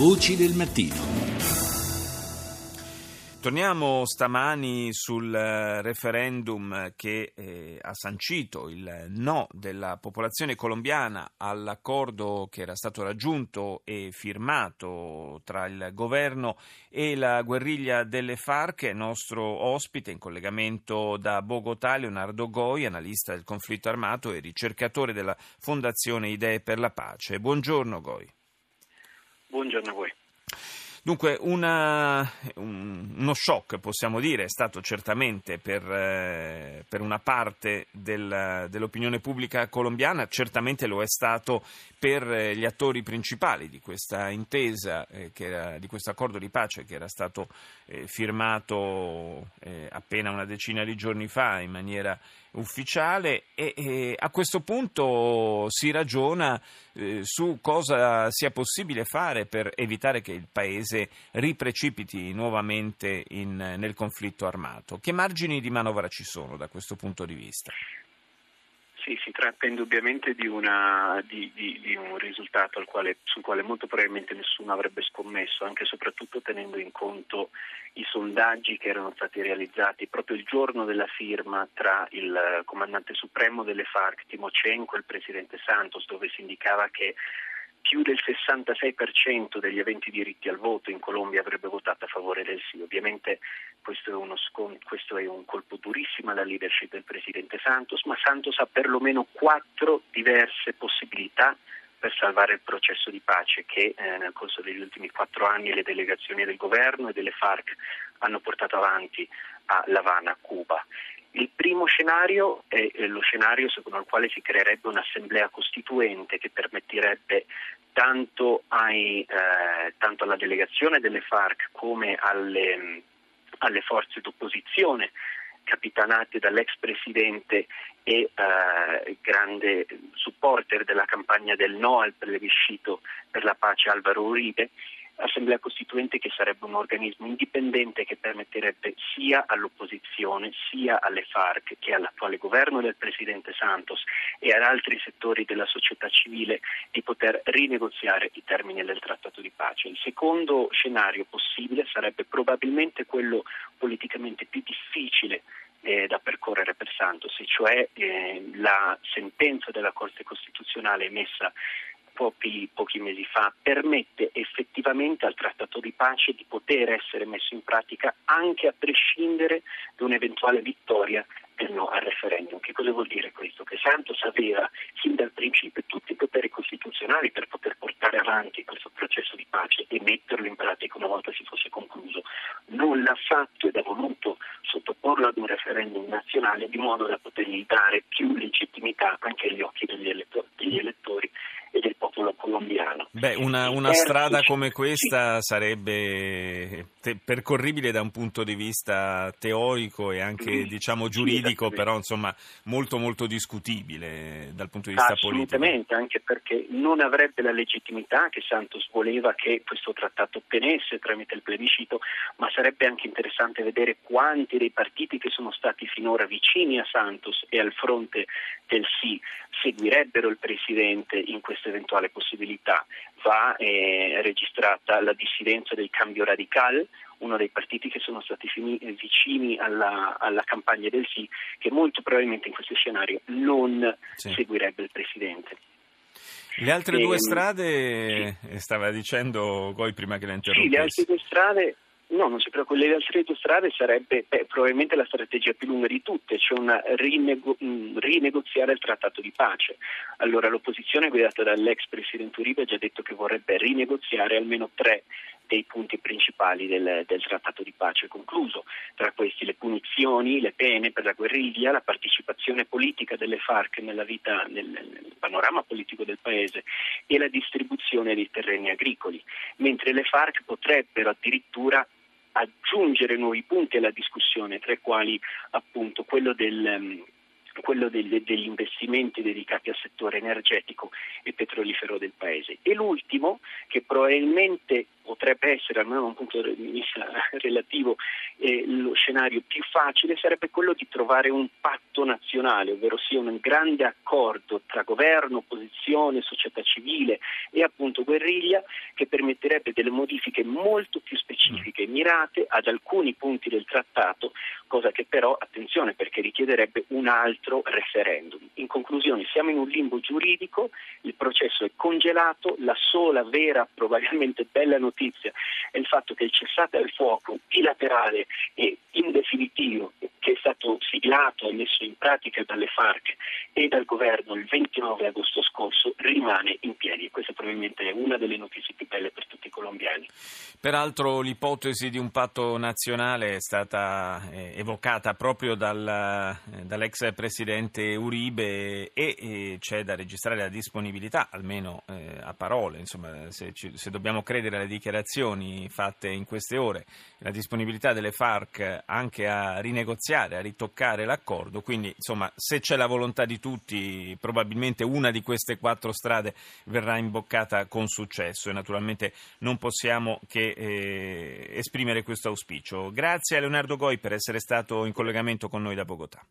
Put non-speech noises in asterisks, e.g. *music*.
Voci del mattino. Torniamo stamani sul eh, referendum che eh, ha sancito il no della popolazione colombiana all'accordo che era stato raggiunto e firmato tra il governo e la guerriglia delle FARC. Nostro ospite in collegamento da Bogotà, Leonardo Goi, analista del conflitto armato e ricercatore della Fondazione Idee per la Pace. Buongiorno Goi. Buongiorno a voi. Dunque, una, un, uno shock, possiamo dire, è stato certamente per, eh, per una parte del, dell'opinione pubblica colombiana, certamente lo è stato per eh, gli attori principali di questa intesa, eh, era, di questo accordo di pace che era stato eh, firmato eh, appena una decina di giorni fa in maniera ufficiale e, e a questo punto si ragiona eh, su cosa sia possibile fare per evitare che il Paese riprecipiti nuovamente in, nel conflitto armato. Che margini di manovra ci sono da questo punto di vista? Sì, si tratta indubbiamente di, una, di, di, di un risultato quale, sul quale molto probabilmente nessuno avrebbe scommesso, anche e soprattutto tenendo in conto i sondaggi che erano stati realizzati proprio il giorno della firma tra il comandante supremo delle FARC Timochenko e il presidente Santos, dove si indicava che più del 66% degli aventi diritti al voto in Colombia avrebbe votato a favore del sì. Ovviamente questo è, scont- questo è, un colpo durissimo alla leadership del Presidente Santos, ma Santos ha perlomeno quattro diverse possibilità per salvare il processo di pace che eh, nel corso degli ultimi quattro anni le delegazioni del governo e delle FARC hanno portato avanti a La Habana, Cuba. Il primo scenario è lo scenario secondo il quale si creerebbe un'assemblea costituente che permetterebbe tanto, ai, eh, tanto alla delegazione delle FARC come alle, alle forze d'opposizione capitanate dall'ex presidente e eh, grande supporter della campagna del no al plebiscito per la pace Alvaro Uribe, Assemblea Costituente che sarebbe un organismo indipendente che permetterebbe sia all'opposizione sia alle FARC che all'attuale governo del Presidente Santos e ad altri settori della società civile di poter rinegoziare i termini del trattato di pace. Il secondo scenario possibile sarebbe probabilmente quello politicamente più difficile eh, da percorrere per Santos, cioè eh, la sentenza della Corte Costituzionale emessa pochi, pochi, mesi fa permette effettivamente al trattato di pace di poter essere messo in pratica anche a prescindere da un'eventuale vittoria del no al referendum. Che cosa vuol dire questo? Che Santos aveva sin dal principio tutti i poteri costituzionali per poter portare avanti questo processo di pace e metterlo in pratica una volta si fosse concluso. Non l'ha fatto ed ha voluto sottoporlo ad un referendum nazionale di modo da potergli dare più legittimità anche agli occhi degli elettori, degli elettori del popolo colombiano. Beh, una, una strada come questa sì. sarebbe te- percorribile da un punto di vista teorico e anche, diciamo, giuridico, sì, però insomma molto molto discutibile dal punto di vista politico. Assolutamente, anche perché non avrebbe la legittimità che Santos voleva che questo trattato ottenesse tramite il plebiscito, ma sarebbe anche interessante vedere quanti dei partiti che sono stati finora vicini a Santos e al fronte del sì seguirebbero il Presidente in questa eventuale possibilità. Va eh, registrata la dissidenza del cambio radicale, uno dei partiti che sono stati fini, vicini alla, alla, campagna del sì, che molto probabilmente in questo scenario non sì. seguirebbe il Presidente. Le altre e, due ehm, strade, sì. stava dicendo Goi prima che la interrompessi. Sì, le altre due strade No, non si preoccupi, le altre due strade sarebbe beh, probabilmente la strategia più lunga di tutte, cioè una rinego- rinegoziare il trattato di pace. Allora l'opposizione guidata dall'ex presidente Uribe ha già detto che vorrebbe rinegoziare almeno tre dei punti principali del, del, trattato di pace concluso, tra questi le punizioni, le pene per la guerriglia, la partecipazione politica delle FARC nella vita, nel, nel panorama politico del paese e la distribuzione dei terreni agricoli, mentre le FARC potrebbero addirittura aggiungere nuovi punti alla discussione, tra i quali appunto quello del ehm, quello degli, degli, investimenti dedicati al settore energetico e petrolifero del Paese. E l'ultimo, che probabilmente potrebbe essere, almeno da un punto di vista *laughs* relativo, eh, lo scenario più facile, sarebbe quello di trovare un patto nazionale, ovvero sia un grande accordo tra governo, opposizione, società civile e appunto guerriglia che permetterebbe delle modifiche molto più specifiche, mirate ad alcuni punti del trattato, cosa che però, attenzione, perché richiederebbe un altro referendum. In conclusione, siamo in un limbo giuridico, il processo è congelato, la sola vera, probabilmente bella notizia è il fatto che il cessate al fuoco bilaterale e in definitivo che è stato siglato e messo in pratica dalle FARC e dal governo il 29 agosto scorso rimane in piedi e questa probabilmente è una delle notizie più belle per tutti i colombiani. Peraltro l'ipotesi di un patto nazionale è stata eh, evocata proprio dal, eh, dall'ex presidente Uribe e, e, c'è da registrare la disponibilità, almeno eh, a parole, insomma, se, ci, se dobbiamo credere alle dichiarazioni fatte in queste ore, la disponibilità delle FARC anche a rinegoziare, a ritoccare l'accordo, quindi insomma se c'è la volontà di tutti probabilmente una di queste quattro strade verrà imboccata con successo e naturalmente non possiamo che eh, esprimere questo auspicio. Grazie a Leonardo Goi per essere stato in collegamento con noi da Bogotà.